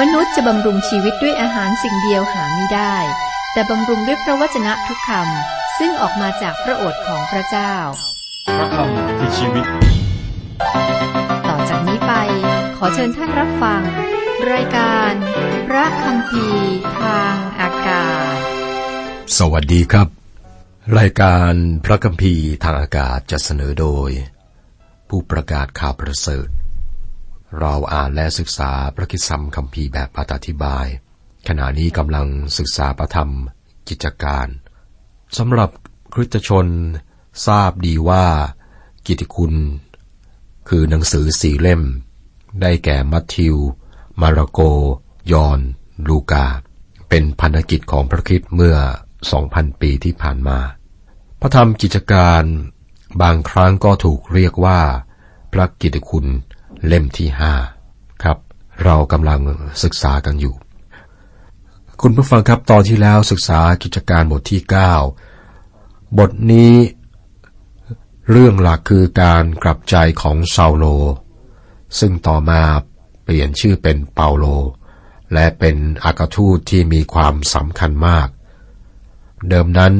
มนุษย์จะบำรุงชีวิตด้วยอาหารสิ่งเดียวหาไม่ได้ แต่บำรุงด้วยพระวจนะทุกคำซึ่งออกมาจากพระโอษฐ์ของพระเจ้า พระคำคือชีวิต ต่อจากนี้ไป ขอเชิญท่านรับฟัง รายการ พระคำพีทางอากาศ สวัสดีครับ รายการพระคัมภีร์ทางอากาศจะเสนอโดย ผู้ประกาศข่าวประเสริฐ เราอ่านและศึกษาพระคิดสัมคัมภีแบบอธิบาย ขณะนี้กำลังศึกษาประธรรมกิจการสำหรับคริสตชนทราบดีว่ากิตติคุณ คือหนังสือสี่เล่ม ได้แก่มัทธิว มาระโก ยอน ลูกา เป็นพันธกิจของพระคริสต์เมื่อ 2,000 ปีที่ผ่านมา พระธรรมกิจการบางครั้งก็ถูกเรียกว่า พระกิตติคุณ เล่มที่ห้าครับ เรากำลังศึกษากันอยู่ คุณผู้ฟังครับตอนที่แล้วศึกษากิจการบทที่ 9 บทนี้ เรื่องหลักคือการกลับใจของซาโล ซึ่งต่อมาเปลี่ยนชื่อเป็นเปาโล และเป็นอากาทูตที่มีความสำคัญมาก เดิมนั้น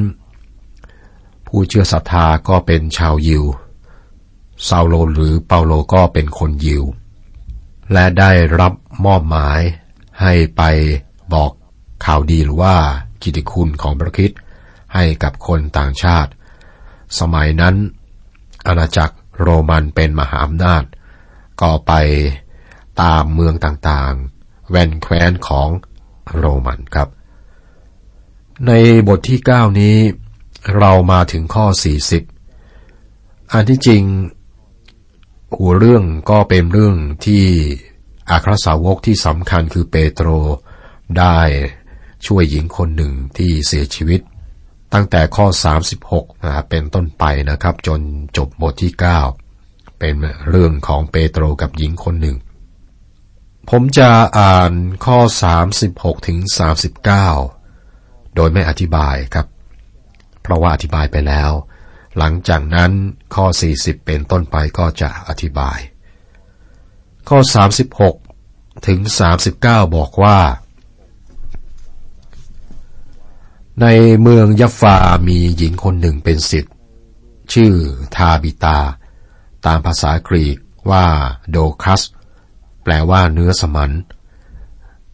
ผู้เชื่อศรัทธาก็เป็นชาวยิว ซาโลหรือเปาโลก็เป็นคนยิว และได้รับมอบหมายให้ไปบอกข่าวดีหรือว่ากิตติคุณของพระคริสต์ให้กับคนต่างชาติ สมัยนั้น อาณาจักรโรมันเป็นมหาอำนาจ ก็ไปตามเมืองต่างๆ แว่นแคว้นของโรมันครับ ในบทที่ 9 นี้เรามาถึงข้อ 40 อันที่จริง หัวเรื่องก็เป็นเรื่องที่อาครสาวกที่สำคัญคือเปโตรได้ช่วยหญิงคนหนึ่งที่เสียชีวิต ตั้งแต่ข้อ 36นะเป็นต้นไปนะครับ จนจบบทที่ 9 เป็นเรื่องของเปโตรกับหญิงคนหนึ่ง ผมจะอ่านข้อ 36 ถึง 39 โดยไม่อธิบายครับ เพราะว่าอธิบายไปแล้ว หลังจากนั้นข้อ 40 เป็นต้นไปก็จะอธิบาย ข้อ 36 ถึง 39 บอกว่า ในเมืองยัฟฟามีหญิงคนหนึ่งเป็นสิทธิ์ชื่อทาบิตา ตามภาษากรีกว่าโดคัส แปลว่าเนื้อสมัน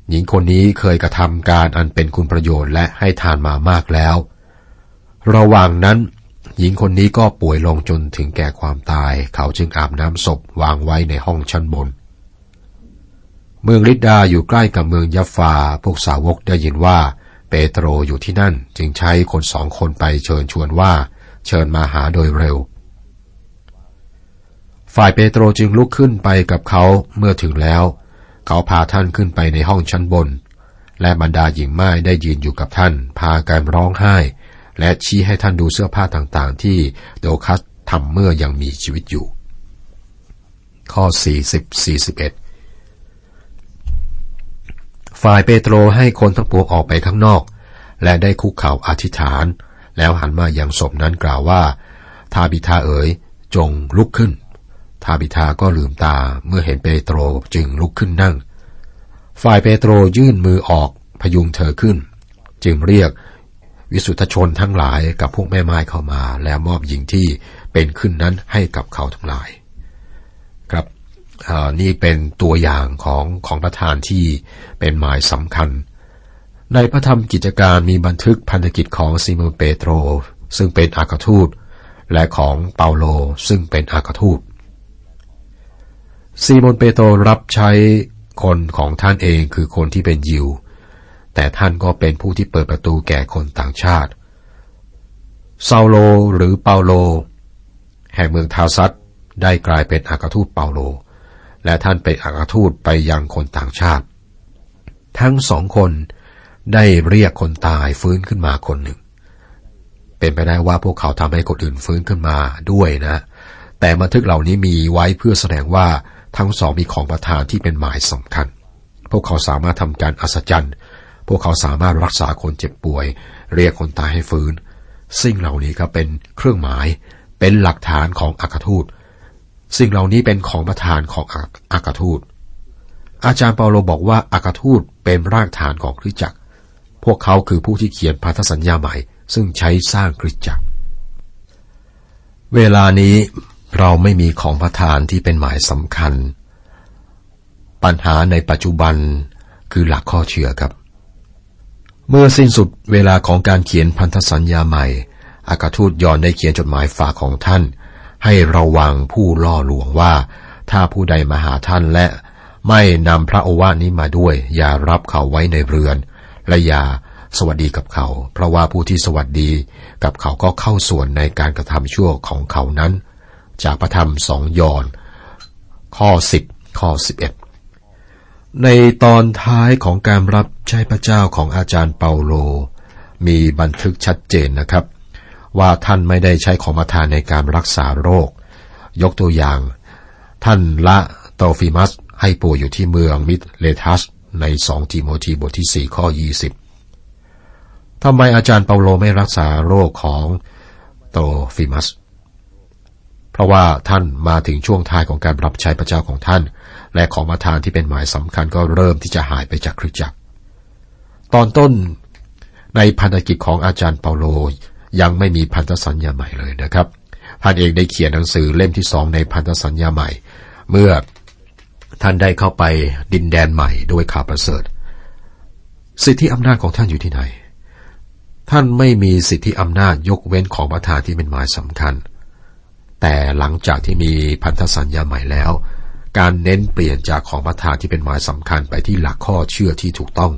หญิงคนนี้เคยกระทำการอันเป็นคุณประโยชน์และให้ทานมามากแล้ว ระหว่างนั้น หญิงคนนี้ก็ป่วยลงจนถึงแก่ความตาย เขาจึงอาบน้ำศพวางไว้ในห้องชั้นบน เมืองลิดดาอยู่ใกล้กับเมืองยัฟฟา พวกสาวกได้ยินว่า เปโตรอยู่ที่นั่นจึงใช้คนสองคนไปเชิญชวนว่า เชิญมาหาโดยเร็ว ฝ่ายเปโตรจึงลุกขึ้นไปกับเขาเมื่อถึงแล้ว เขาพาท่านขึ้นไปในห้องชั้นบน และบรรดาหญิงไม้ได้ยืนอยู่กับท่าน พากันร้องไห้ และชี้ให้ท่านดูเสื้อผ้าต่างๆ ที่โดคัสทำเมื่อยังมีชีวิตอยู่ ข้อ 40 41 ฝ่ายเปโตรให้คนทั้งปวงออกไปข้างนอก และได้คุกเข่าอธิษฐาน แล้วหันมายังศพนั้นกล่าวว่า ทาบิทาเอ๋ย จงลุกขึ้น ทาบิทาก็ลืมตาเมื่อเห็นเปโตรจึงลุกขึ้นนั่ง ฝ่ายเปโตรยื่นมือออกพยุงเธอขึ้น จึงเรียก วิสุทธชนทั้งหลายกับพวกแม่ไม้เข้ามา แล้วมอบหญิงที่เป็นขึ้นนั้นให้กับเขาทั้งหลาย ครับนี่เป็นตัวอย่างของของประธานที่เป็นหมายสำคัญ ในพระธรรมกิจการมีบันทึกพันธกิจของซิโมนเปโตร ซึ่งเป็นอากาทูต และของเปาโลซึ่งเป็นอากาทูตซีโมนเปโตรรับใช้คนของท่านเองคือคนที่เป็นยิว แต่ท่านก็เป็นผู้ที่เปิดประตูแก่คนต่างชาติซาโลหรือเปาโล แห่งเมืองทาซัสได้กลายเป็นอากาทูตเปาโล และท่านเป็นอากาทูตไปยังคนต่างชาติ ทั้งสองคนได้เรียกคนตายฟื้นขึ้นมาคนหนึ่ง เป็นไปได้ว่าพวกเขาทำให้คนอื่นฟื้นขึ้นมาด้วยนะ แต่บันทึกเหล่านี้มีไว้เพื่อแสดงว่าทั้งสองมีของประทานที่เป็นหมายสำคัญ พวกเขาสามารถทำการอัศจรรย์ วกเขาสามารถรักษาคนเจ็บป่วย เรียกคนตายให้ฟื้น สิ่งเหล่านี้ก็เป็นเครื่องหมาย เป็นหลักฐานของอากาทูต สิ่งเหล่านี้เป็นของประทานของอากาทูต อาจารย์เปาโลบอกว่าอากาทูตเป็นรากฐานของคริสตจักร พวกเขาคือผู้ที่เขียนพันธสัญญาใหม่ ซึ่งใช้สร้างคริสตจักร เวลานี้เราไม่มีของประทานที่เป็นหมายสำคัญ ปัญหาในปัจจุบันคือหลักข้อเชื่อครับ เมื่อสิ้นสุดเวลาของการเขียนพันธสัญญาใหม่ อากาทูตยอนได้เขียนจดหมายฝากของท่าน ให้ระวังผู้ล่อลวงว่า ถ้าผู้ใดมาหาท่านและไม่นำพระโอวาทนี้มาด้วย อย่ารับเขาไว้ในเรือน และอย่าสวัสดีกับเขา เพราะว่าผู้ที่สวัสดีกับเขาก็เข้าส่วนในการกระทำชั่วของเขานั้น จากพระธรรมสองยอนข้อสิบข้อสิบเอ็ด ในตอนท้ายของการรับใช้พระเจ้าของอาจารย์เปาโล มีบันทึกชัดเจนนะครับ ว่าท่านไม่ได้ใช้ของประทานในการรักษาโรค ยกตัวอย่าง ท่านละโตฟิมัสให้ป่วยอยู่ที่เมืองมิดเลทัสในสองทีโมธีบทที่สี่ข้อยี่สิบทำไมอาจารย์เปาโลไม่รักษาโรคของโตฟิมัส เพราะว่าท่านมาถึงช่วงท้ายของการรับใช้พระเจ้าของท่าน และของประทานที่เป็นหมายสำคัญก็เริ่มที่จะหายไปจากคริสตจักร ตอนต้นในพันธกิจของอาจารย์เปาโลยังไม่มีพันธสัญญาใหม่เลยนะครับ ท่านเองได้เขียนหนังสือเล่มที่สองในพันธสัญญาใหม่ เมื่อท่านได้เข้าไปดินแดนใหม่โดยข่าวประเสริฐ สิทธิอำนาจของท่านอยู่ที่ไหน ท่านไม่มีสิทธิอำนาจยกเว้นของประทานที่เป็นหมายสำคัญ แต่หลังจากที่มีพันธสัญญาใหม่แล้ว การเน้นเปลี่ยนจากของประทานที่เป็นหมายสำคัญไปที่หลักข้อเชื่อที่ถูกต้อง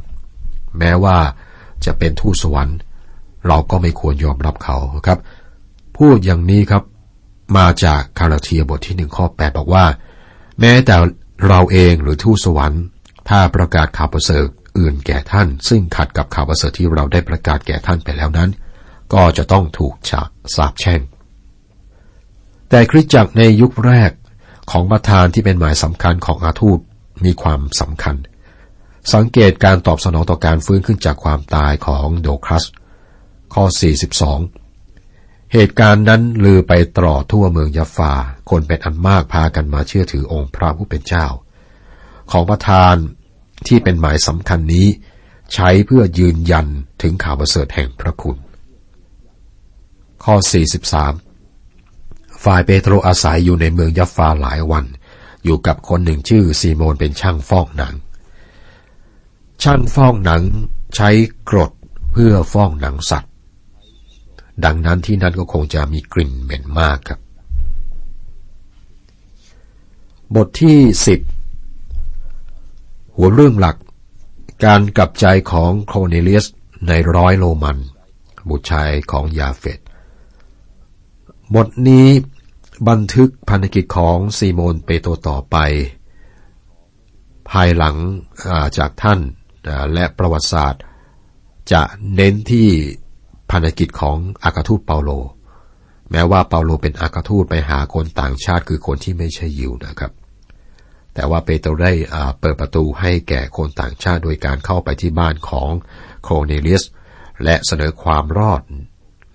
แม้ว่าจะเป็นทูตสวรรค์ เราก็ไม่ควรยอมรับเขาครับ พูดอย่างนี้ครับ มาจากคาราเทียบทที่หนึ่งข้อแปดบอกว่า แม้แต่เราเองหรือทูตสวรรค์ ถ้าประกาศข่าวประเสริฐอื่นแก่ท่าน ซึ่งขัดกับข่าวประเสริฐที่เราได้ประกาศแก่ท่านไปแล้วนั้น ก็จะต้องถูกฉาสาบแช่งแต่คริสตจักรในยุคแรก ของประธานที่เป็นหมายสำคัญของอาทูตมีความสำคัญ สังเกตการตอบสนองต่อการฟื้นขึ้นจากความตายของโดครัส ข้อ 42 เหตุการณ์นั้นลือไปตลอดทั่วเมืองยาฟา คนเป็นอันมากพากันมาเชื่อถือองค์พระผู้เป็นเจ้า ของประธานที่เป็นหมายสำคัญนี้ ใช้เพื่อยืนยันถึงข่าวประเสริฐแห่งพระคุณ ข้อ 43 ฝ่ายเปโตรอาศัยอยู่ในเมืองยัฟฟาหลายวัน อยู่กับคนหนึ่งชื่อซีโมนเป็นช่างฟอกหนัง ช่างฟอกหนังใช้กรดเพื่อฟอกหนังสัตว์ ดังนั้นที่นั่นก็คงจะมีกลิ่นเหม็นมากครับ บทที่สิบหัวเรื่องหลัก การกลับใจของโครเนเลียสในร้อยโรมัน บุตรชายของยาเฟตบทนี้ บันทึกพันธกิจของซีโมนเปโตรต่อไป ภายหลังจากท่านและประวัติศาสตร์ จะเน้นที่พันธกิจของอากาทูตเปาโล แม้ว่าเปาโลเป็นอากาทูตไปหาคนต่างชาติคือคนที่ไม่ใช่ยิวนะครับ แต่ว่าเปโตรได้เปิดประตูให้แก่คนต่างชาติโดยการเข้าไปที่บ้านของโคเนเลียส และเสนอความรอด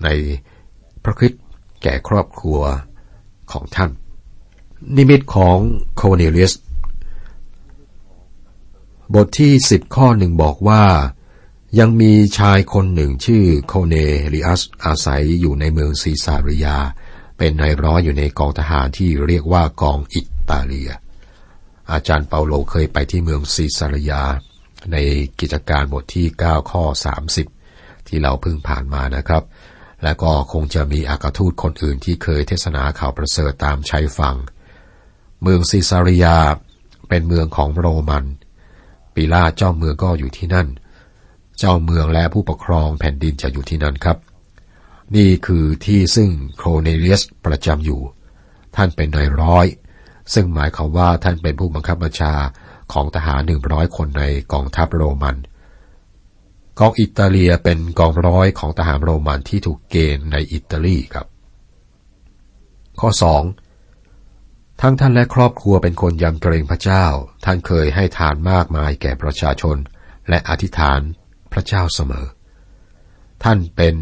ในพระคริสต์แก่ครอบครัว ของท่าน นิมิตของโคเนเลียส บทที่สิบข้อหนึ่งบอกว่า ยังมีชายคนหนึ่งชื่อโคเนเลียสอาศัยอยู่ในเมืองซีซาริยา เป็นนายร้อยอยู่ในกองทหารที่เรียกว่ากองอิตาเลีย อาจารย์เปาโลเคยไปที่เมืองซีซาริยา ในกิจการบทที่ 9 ข้อ 30 ที่เราเพิ่งผ่านมานะครับ และก็คงจะมีอากาทูตคนอื่นที่เคยเทศนาข่าวประเสริฐตามชายฝั่ง เมืองซีซาริยาเป็นเมืองของโรมัน ปิลาเจ้าเมืองก็อยู่ที่นั่น เจ้าเมืองและผู้ปกครองแผ่นดินจะอยู่ที่นั่นครับ นี่คือที่ซึ่งโครเนเลียสประจำอยู่ ท่านเป็นนายร้อย ซึ่งหมายความว่าท่านเป็นผู้บังคับบัญชาของทหารหนึ่งร้อยคนในกองทัพโรมัน กองอิตาเลียเป็นกองร้อยของทหารโรมันที่ถูกเกณฑ์ในอิตาลีครับ ข้อ 2. ทั้งท่านและครอบครัวเป็นคนยำเกรงพระเจ้า ท่านเคยให้ทานมากมายแก่ประชาชน และอธิษฐานพระเจ้าเสมอ ท่านเป็น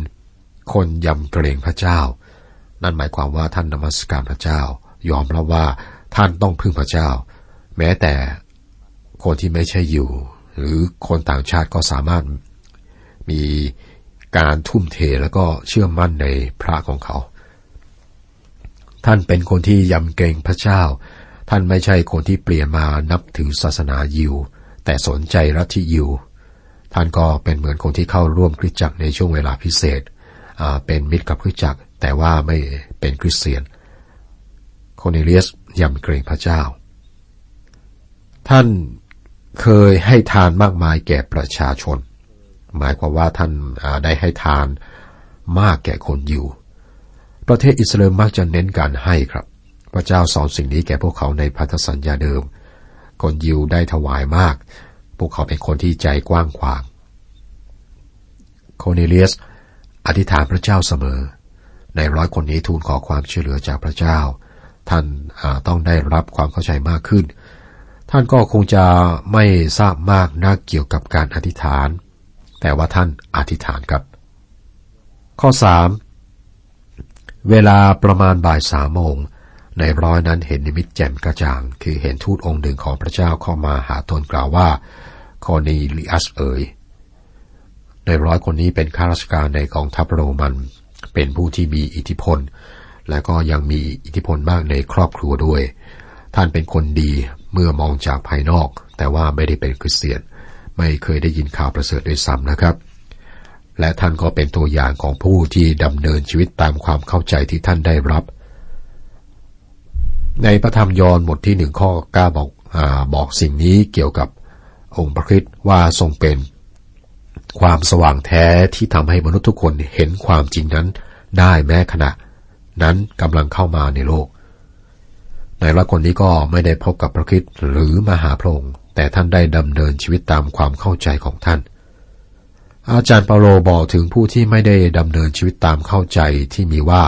คนยำเกรงพระเจ้า นั่นหมายความว่าท่านนมัสการพระเจ้า ยอมรับว่าท่านต้องพึ่งพระเจ้า แม้แต่คนที่ไม่ใช่อยู่ หรือคนต่างชาติก็สามารถ มีการทุ่มเทแล้วก็เชื่อมั่นในพระของเขา ท่านเป็นคนที่ยำเกรงพระเจ้า ท่านไม่ใช่คนที่เปลี่ยนมานับถือศาสนายิว แต่สนใจรัฐยิว ท่านก็เป็นเหมือนคนที่เข้าร่วมคริสตจักรในช่วงเวลาพิเศษ เป็นมิตรกับคริสตจักร แต่ว่าไม่เป็นคริสเตียน โคเนเลียสยำเกรงพระเจ้า ท่านเคยให้ทานมากมายแก่ประชาชน หมายความว่าท่านได้ให้ทานมากแก่คนยิว ประเทศอิสราเอลมักจะเน้นการให้ครับ พระเจ้าสอนสิ่งนี้แก่พวกเขาในพันธสัญญาเดิม คนยิวได้ถวายมาก พวกเขาเป็นคนที่ใจกว้างขวาง โคเนเลียส อธิษฐานพระเจ้าเสมอ ในร้อยคนนี้ทูลขอความช่วยเหลือจากพระเจ้า ท่านต้องได้รับความเข้าใจมากขึ้นท่านก็คงจะไม่ทราบมากนักเกี่ยวกับการอธิษฐาน แต่ว่าท่านอธิษฐานครับ ข้อสามเวลาประมาณบ่ายสามโมง ในร้อยนั้นเห็นนิมิตแจ่มกระจ่าง คือเห็นทูตองค์หนึ่งของพระเจ้าเข้ามาหาตนกล่าวว่าคอนีลิอัสเอ๋ยในร้อยคนนี้เป็นข้าราชการในกองทัพโรมัน เป็นผู้ที่มีอิทธิพล และก็ยังมีอิทธิพลมากในครอบครัวด้วย ท่านเป็นคนดีเมื่อมองจากภายนอก แต่ว่าไม่ได้เป็นคริสเตียน ไม่เคยได้ยินข่าวประเสริฐด้วยซ้ำนะครับ และท่านก็เป็นตัวอย่างของผู้ที่ดำเนินชีวิตตามความเข้าใจที่ท่านได้รับ ในพระธรรมยอห์นบทที่หนึ่งข้อก้าบอกอบอกสิ่งนี้เกี่ยวกับองค์พระคริสต์ว่าทรงเป็นความสว่างแท้ที่ทำให้มนุษย์ทุกคนเห็นความจริงนั้นได้แม้ขณะ นั้นกำลังเข้ามาในโลก ในละคนนี้ก็ไม่ได้พบกับพระคิดหรือมหาพระองค์ แต่ท่านได้ดำเนินชีวิตตามความเข้าใจของท่าน อาจารย์เปาโลบอกถึงผู้ที่ไม่ได้ดำเนินชีวิตตามเข้าใจที่มีว่า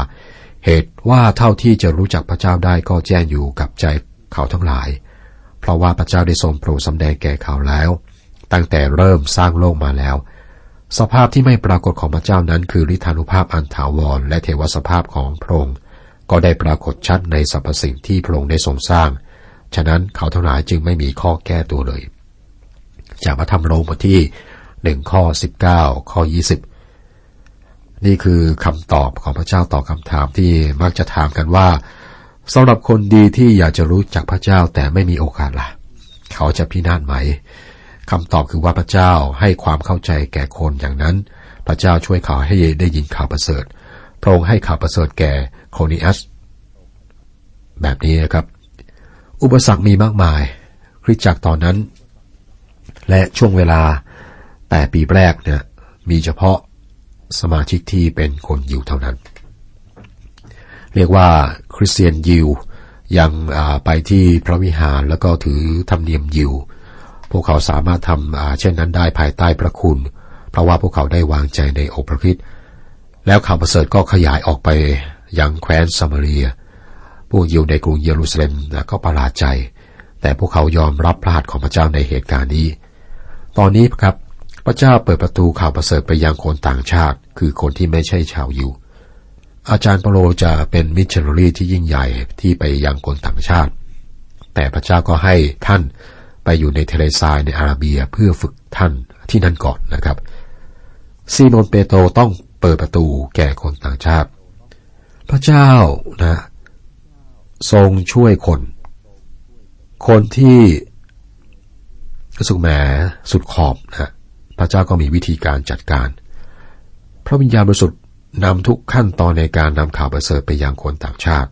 เหตุว่าเท่าที่จะรู้จักพระเจ้าได้ก็แจ้งอยู่กับใจเขาทั้งหลาย เพราะว่าพระเจ้าได้ทรงโปรดสำแดงแก่เขาแล้ว ตั้งแต่เริ่มสร้างโลกมาแล้ว สภาพที่ไม่ปรากฏของพระเจ้านั้น คือฤทธานุภาพอันถาวรและเทวสภาพของพระองค์ก็ได้ปรากฏชัดในสรรพสิ่งที่พระองค์ได้ทรงสร้าง ฉะนั้นเขาทั้งหลายจึงไม่มีข้อแก้ตัวเลย จากพระธรรมโรมบทที่หนึ่งข้อสิบเก้าข้อยี่สิบนี่คือคำตอบของพระเจ้าต่อคำถามที่มักจะถามกันว่าสำหรับคนดีที่อยากจะรู้จักพระเจ้าแต่ไม่มีโอกาสละ่ะ เขาจะพินาศไหมคำตอบคือว่าพระเจ้าให้ความเข้าใจแก่คนอย่างนั้น พระเจ้าช่วยเขาให้ได้ยินข่าวประเสริฐพระองค์ให้ข่าวประเสริฐแก่โคนิอัสแบบนี้นะครับ อุปสรรคมีมากมายคริสจักรตอนนั้น และช่วงเวลาแต่ปีแรกเนี่ยมีเฉพาะสมาชิกที่เป็นคนยิวเท่านั้น เรียกว่าคริสเตียนยิวยังไปที่พระวิหารแล้วก็ถือธรรมเนียมยิว พวกเขาสามารถทำเช่นนั้นได้ภายใต้พระคุณ เพราะว่าพวกเขาได้วางใจในองค์พระคิดแล้วข่าวประเสริฐก็ขยายออกไปยังแคว้นซามาเรีย ผู้ยิวในกรุงเยรูซาเล็มนะก็ประหลาดใจ แต่พวกเขายอมรับพระหัตถ์ของพระเจ้าในเหตุการณ์นี้ ตอนนี้ครับ พระเจ้าเปิดประตูข่าวประเสริฐไปยังคนต่างชาติ คือคนที่ไม่ใช่ชาวยิว อาจารย์เปโลจะเป็นมิชชันนารีที่ยิ่งใหญ่ที่ไปยังคนต่างชาติ แต่พระเจ้าก็ให้ท่านไปอยู่ในทะเลทรายในอาราเบียเพื่อฝึกท่านที่นั่นก่อนนะครับ ซีโมนเปโตรต้องเปิดประตูแก่คนต่างชาติ พระเจ้านะ ทรงช่วยคน คนที่สุกแหมสุดขอบนะพระเจ้าก็มีวิธีการจัดการ พระวิญญาณบริสุทธิ์นำทุกขั้นตอนในการนำข่าวประเสริฐไปยังคนต่างชาติ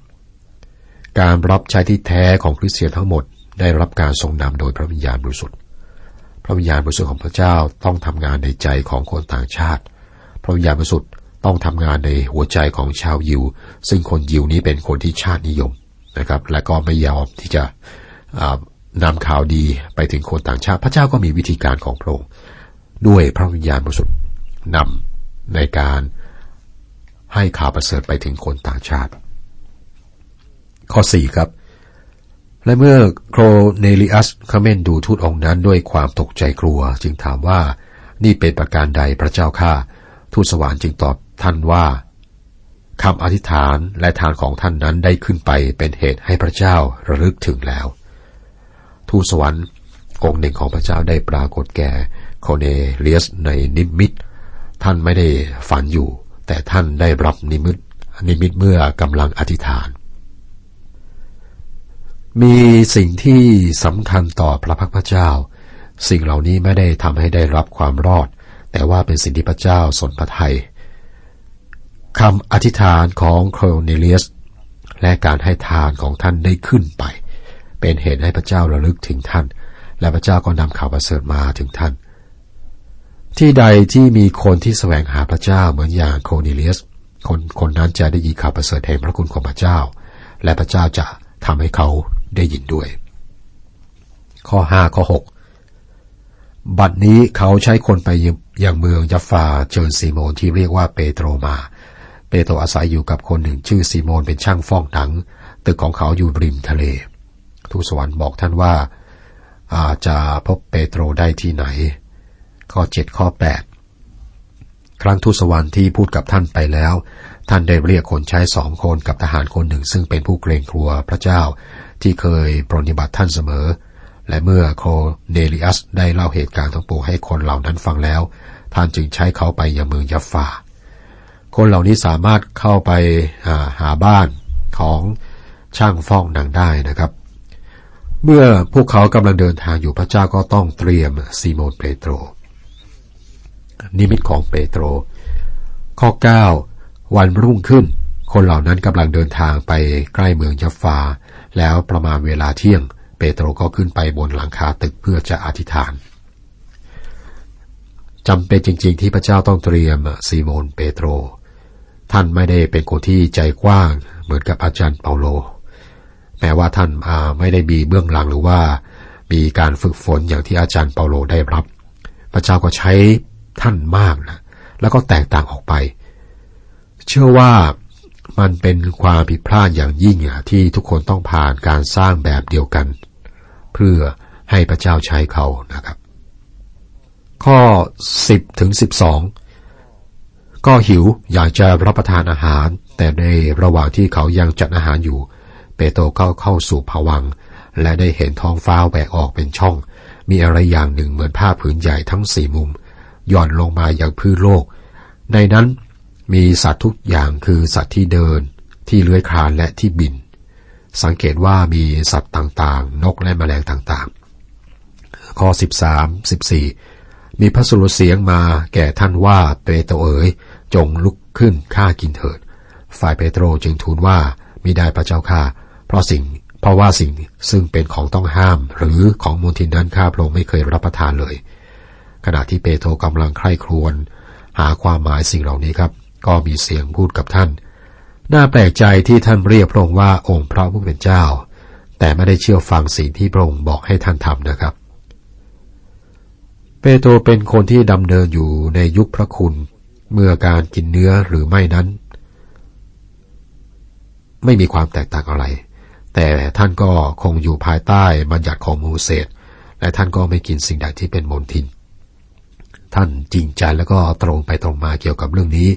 การรับใช้ที่แท้ของคริสเตียนทั้งหมดได้รับการทรงนำโดยพระวิญญาณบริสุทธิ์ พระวิญญาณบริสุทธิ์ของพระเจ้าต้องทำงานในใจของคนต่างชาติ พระวิญญาณบริสุทธิ์ต้องทำงานในหัวใจของชาวยิว ซึ่งคนยิวนี้เป็นคนที่ชาตินิยม นะครับ และก็ไม่ยอมที่จะนำข่าวดีไปถึงคนต่างชาติ พระเจ้าก็มีวิธีการของพระองค์ด้วยพระวิญญาณบริสุทธิ์นำในการให้ข่าวประเสริฐไปถึงคนต่างชาติ ข้อสี่ครับ และเมื่อโครเนลิอัสเขม้นดูทูตองค์นั้นด้วยความตกใจกลัว จึงถามว่านี่เป็นประการใดพระเจ้าข้าทูตสวรรค์จึงตอบท่านว่า คำอธิษฐานและทานของท่านนั้นได้ขึ้นไปเป็นเหตุให้พระเจ้าระลึกถึงแล้ว ทูตสวรรค์องค์หนึ่งของพระเจ้าได้ปรากฏแก่โคเนเลียสในนิมิต ท่านไม่ได้ฝันอยู่ แต่ท่านได้รับนิมิตนิมิตเมื่อกำลังอธิษฐาน มีสิ่งที่สำคัญต่อพระพักพระเจ้า สิ่งเหล่านี้ไม่ได้ทำให้ได้รับความรอด แต่ว่าเป็นสิ่งที่พระเจ้าสนพระทัย คำอธิษฐานของโครเนเลียส และการให้ทานของท่านได้ขึ้นไป เป็นเหตุให้พระเจ้าระลึกถึงท่าน และพระเจ้าก็นำข่าวประเสริฐมาถึงท่าน ที่ใดที่มีคนที่แสวงหาพระเจ้าเหมือนอย่างโครเนเลียส คนคนนั้นจะได้ยินข่าวประเสริฐแห่งพระคุณของพระเจ้า และพระเจ้าจะทำให้เขาได้ยินด้วย ข้อห้าข้อหกบัดนี้เขาใช้คนไปยังเมืองยัฟฟาเจิญซีโมนที่เรียกว่าเปโตรมา เปโตรอาศัยอยู่กับคนหนึ่งชื่อซีโมนเป็นช่างฟอกหนัง ตึกของเขาอยู่ริมทะเล ทูตสวรรค์บอกท่านว่าอาจะพบเปโตรได้ที่ไหน ข้อเจ็ดข้อแปดครั้งทูตสวรรค์ที่พูดกับท่านไปแล้ว ท่านได้เรียกคนใช้สองคนกับทหารคนหนึ่ง ซึ่งเป็นผู้เกรงกลัวพระเจ้าที่เคยปรนิบัติท่านเสมอ และเมื่อโคเนลิอัสได้เล่าเหตุการณ์ทั้งปวงให้คนเหล่านั้นฟังแล้ว ท่านจึงใช้เขาไปยังเมืองยัฟฟา คนเหล่านี้สามารถเข้าไปาหาบ้านของช่างฟอกหนังได้นะครับ เมื่อพวกเขากำลังเดินทางอยู่พระเจ้าก็ต้องเตรียมซีโมนเปโตร นิมิตของเปโตร ข้อ 9 วันรุ่งขึ้น คนเหล่านั้นกำลังเดินทางไปใกล้เมืองยัฟฟา แล้วประมาณเวลาเที่ยง เปโตรก็ขึ้นไปบนหลังคาตึกเพื่อจะอธิษฐานจำเป็นจริง ๆ ที่พระเจ้าต้องเตรียมซีโมนเปโตร ท่านไม่ได้เป็นคนที่ใจกว้าง เหมือนกับอาจารย์เปาโล แม้ว่าท่านไม่ได้มีเบื้องหลังหรือว่ามีการฝึกฝนอย่างที่อาจารย์เปาโลได้รับ พระเจ้าก็ใช้ท่านมากนะ แล้วก็แตกต่างออกไป เชื่อว่ามันเป็นความผิดพลาดอย่างยิ่งที่ทุกคนต้องผ่านการสร้างแบบเดียวกัน เพื่อให้พระเจ้าใช้เขานะครับ ข้อ 10ถึง12 ก็หิวอยากจะรับประทานอาหาร แต่ในระหว่างที่เขายังจัดอาหารอยู่ เปโตรก็เข้าสู่ภวัง และได้เห็นท้องฟ้าแหวกออกเป็นช่อง มีอะไรอย่างหนึ่งเหมือนผ้าผืนใหญ่ทั้งสี่มุมย่อนลงมาอย่างพื้นโลก ในนั้นมีสัตว์ทุกอย่างคือสัตว์ที่เดิน ที่เลื้อยคลานและที่บิน สังเกตว่ามีสัตว์ต่างๆ นกและแมลงต่างๆ ข้อ 13 14 มีพระสุรเสียงมาแก่ท่านว่าเปโตรเอ๋ย จงลุกขึ้นฆ่ากินเถิด ฝ่ายเปโตรจึงทูลว่ามิได้พระเจ้าข้าเพราะสิ่งเพราะว่าสิ่งซึ่งเป็นของต้องห้าม หรือของมูลทินนั้นข้าพระองค์ไม่เคยรับประทานเลย ขณะที่เปโตรกำลังใคร่ครวญหาความหมายสิ่งเหล่านี้ครับ ก็มีเสียงพูดกับท่าน น่าแปลกใจที่ท่านเรียกพระองค์ว่าองค์พระผู้เป็นเจ้า แต่ไม่ได้เชื่อฟังสิ่งที่พระองค์บอกให้ท่านทำนะครับ เปโตรเป็นคนที่ดำเนินอยู่ในยุคพระคุณ เมื่อการกินเนื้อหรือไม่นั้น ไม่มีความแตกต่างอะไร แต่ท่านก็คงอยู่ภายใต้บัญญัติของมูเสสและท่านก็ไม่กินสิ่งใดที่เป็นมลทิน ท่านจริงใจแล้วก็ตรงไปตรงมาเกี่ยวกับเรื่องนี้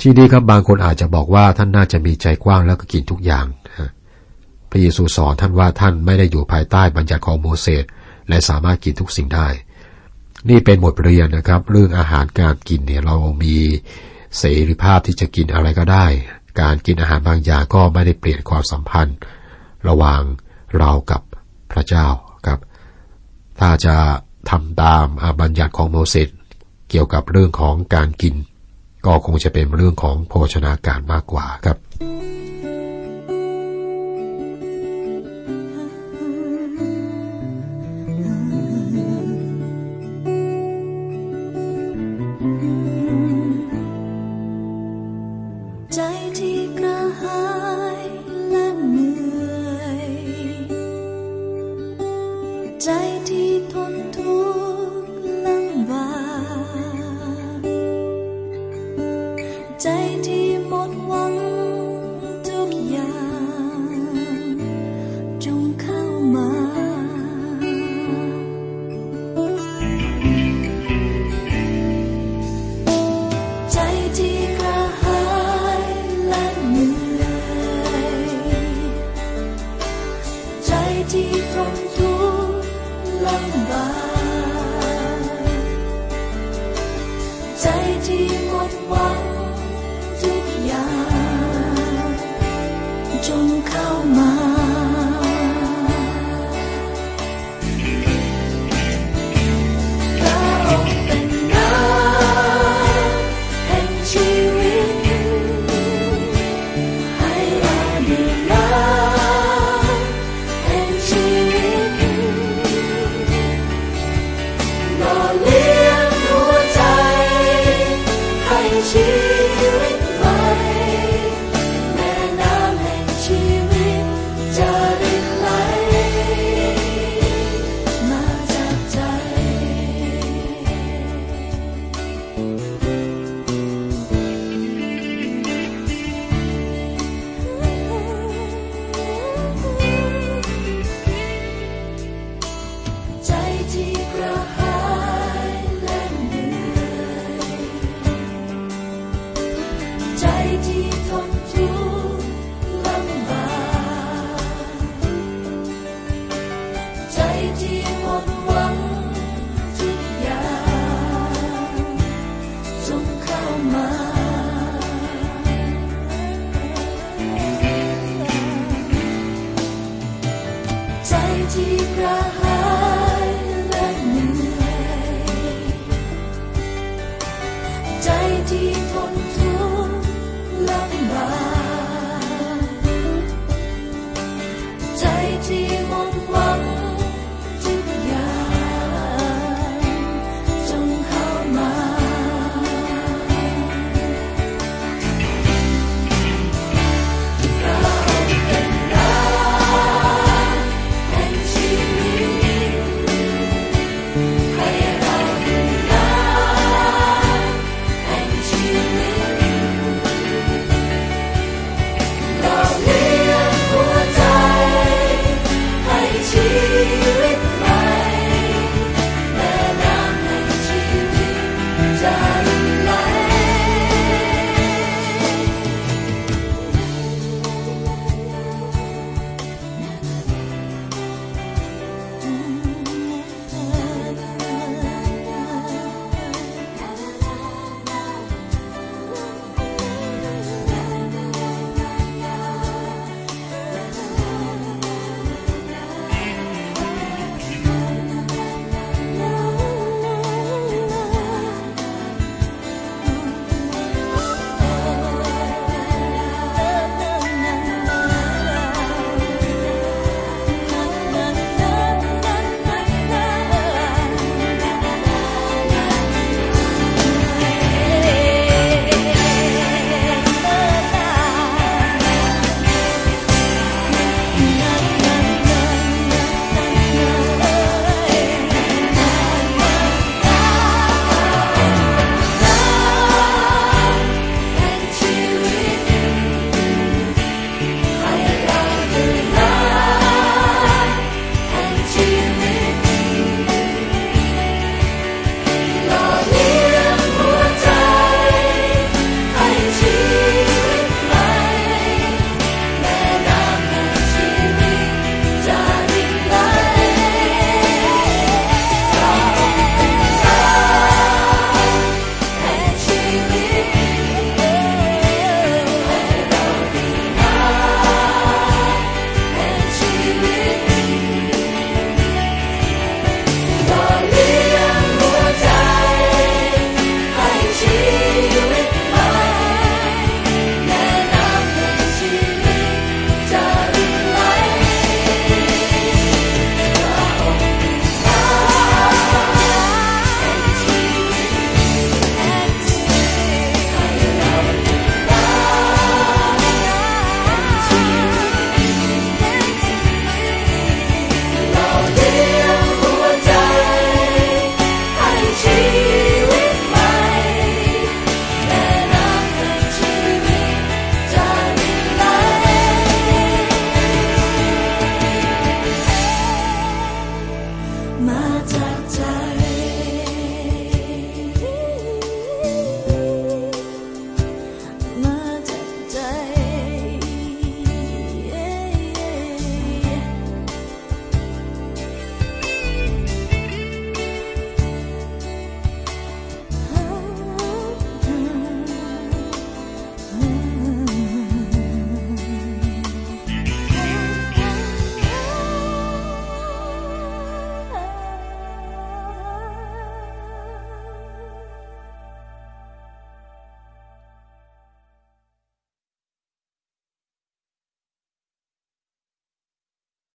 ที่ดีครับบางคนอาจจะบอกว่าท่านน่าจะมีใจกว้างแล้วก็กินทุกอย่างพระเยซูสอนท่านว่าท่านไม่ได้อยู่ภายใต้บัญญัติของโมเสสและสามารถกินทุกสิ่งได้ นี่เป็นบทเรียนนะครับ เรื่องอาหารการกินเนี่ยเรามีเสรีภาพที่จะกินอะไรก็ได้ การกินอาหารบางอย่างก็ไม่ได้เปลี่ยนความสัมพันธ์ ระหว่างเรากับพระเจ้าครับ ถ้าจะทำตามบัญญัติของโมเสสเกี่ยวกับเรื่องของการกิน ก็คงจะเป็นเรื่องของโภชนาการมากกว่าครับ Abraham.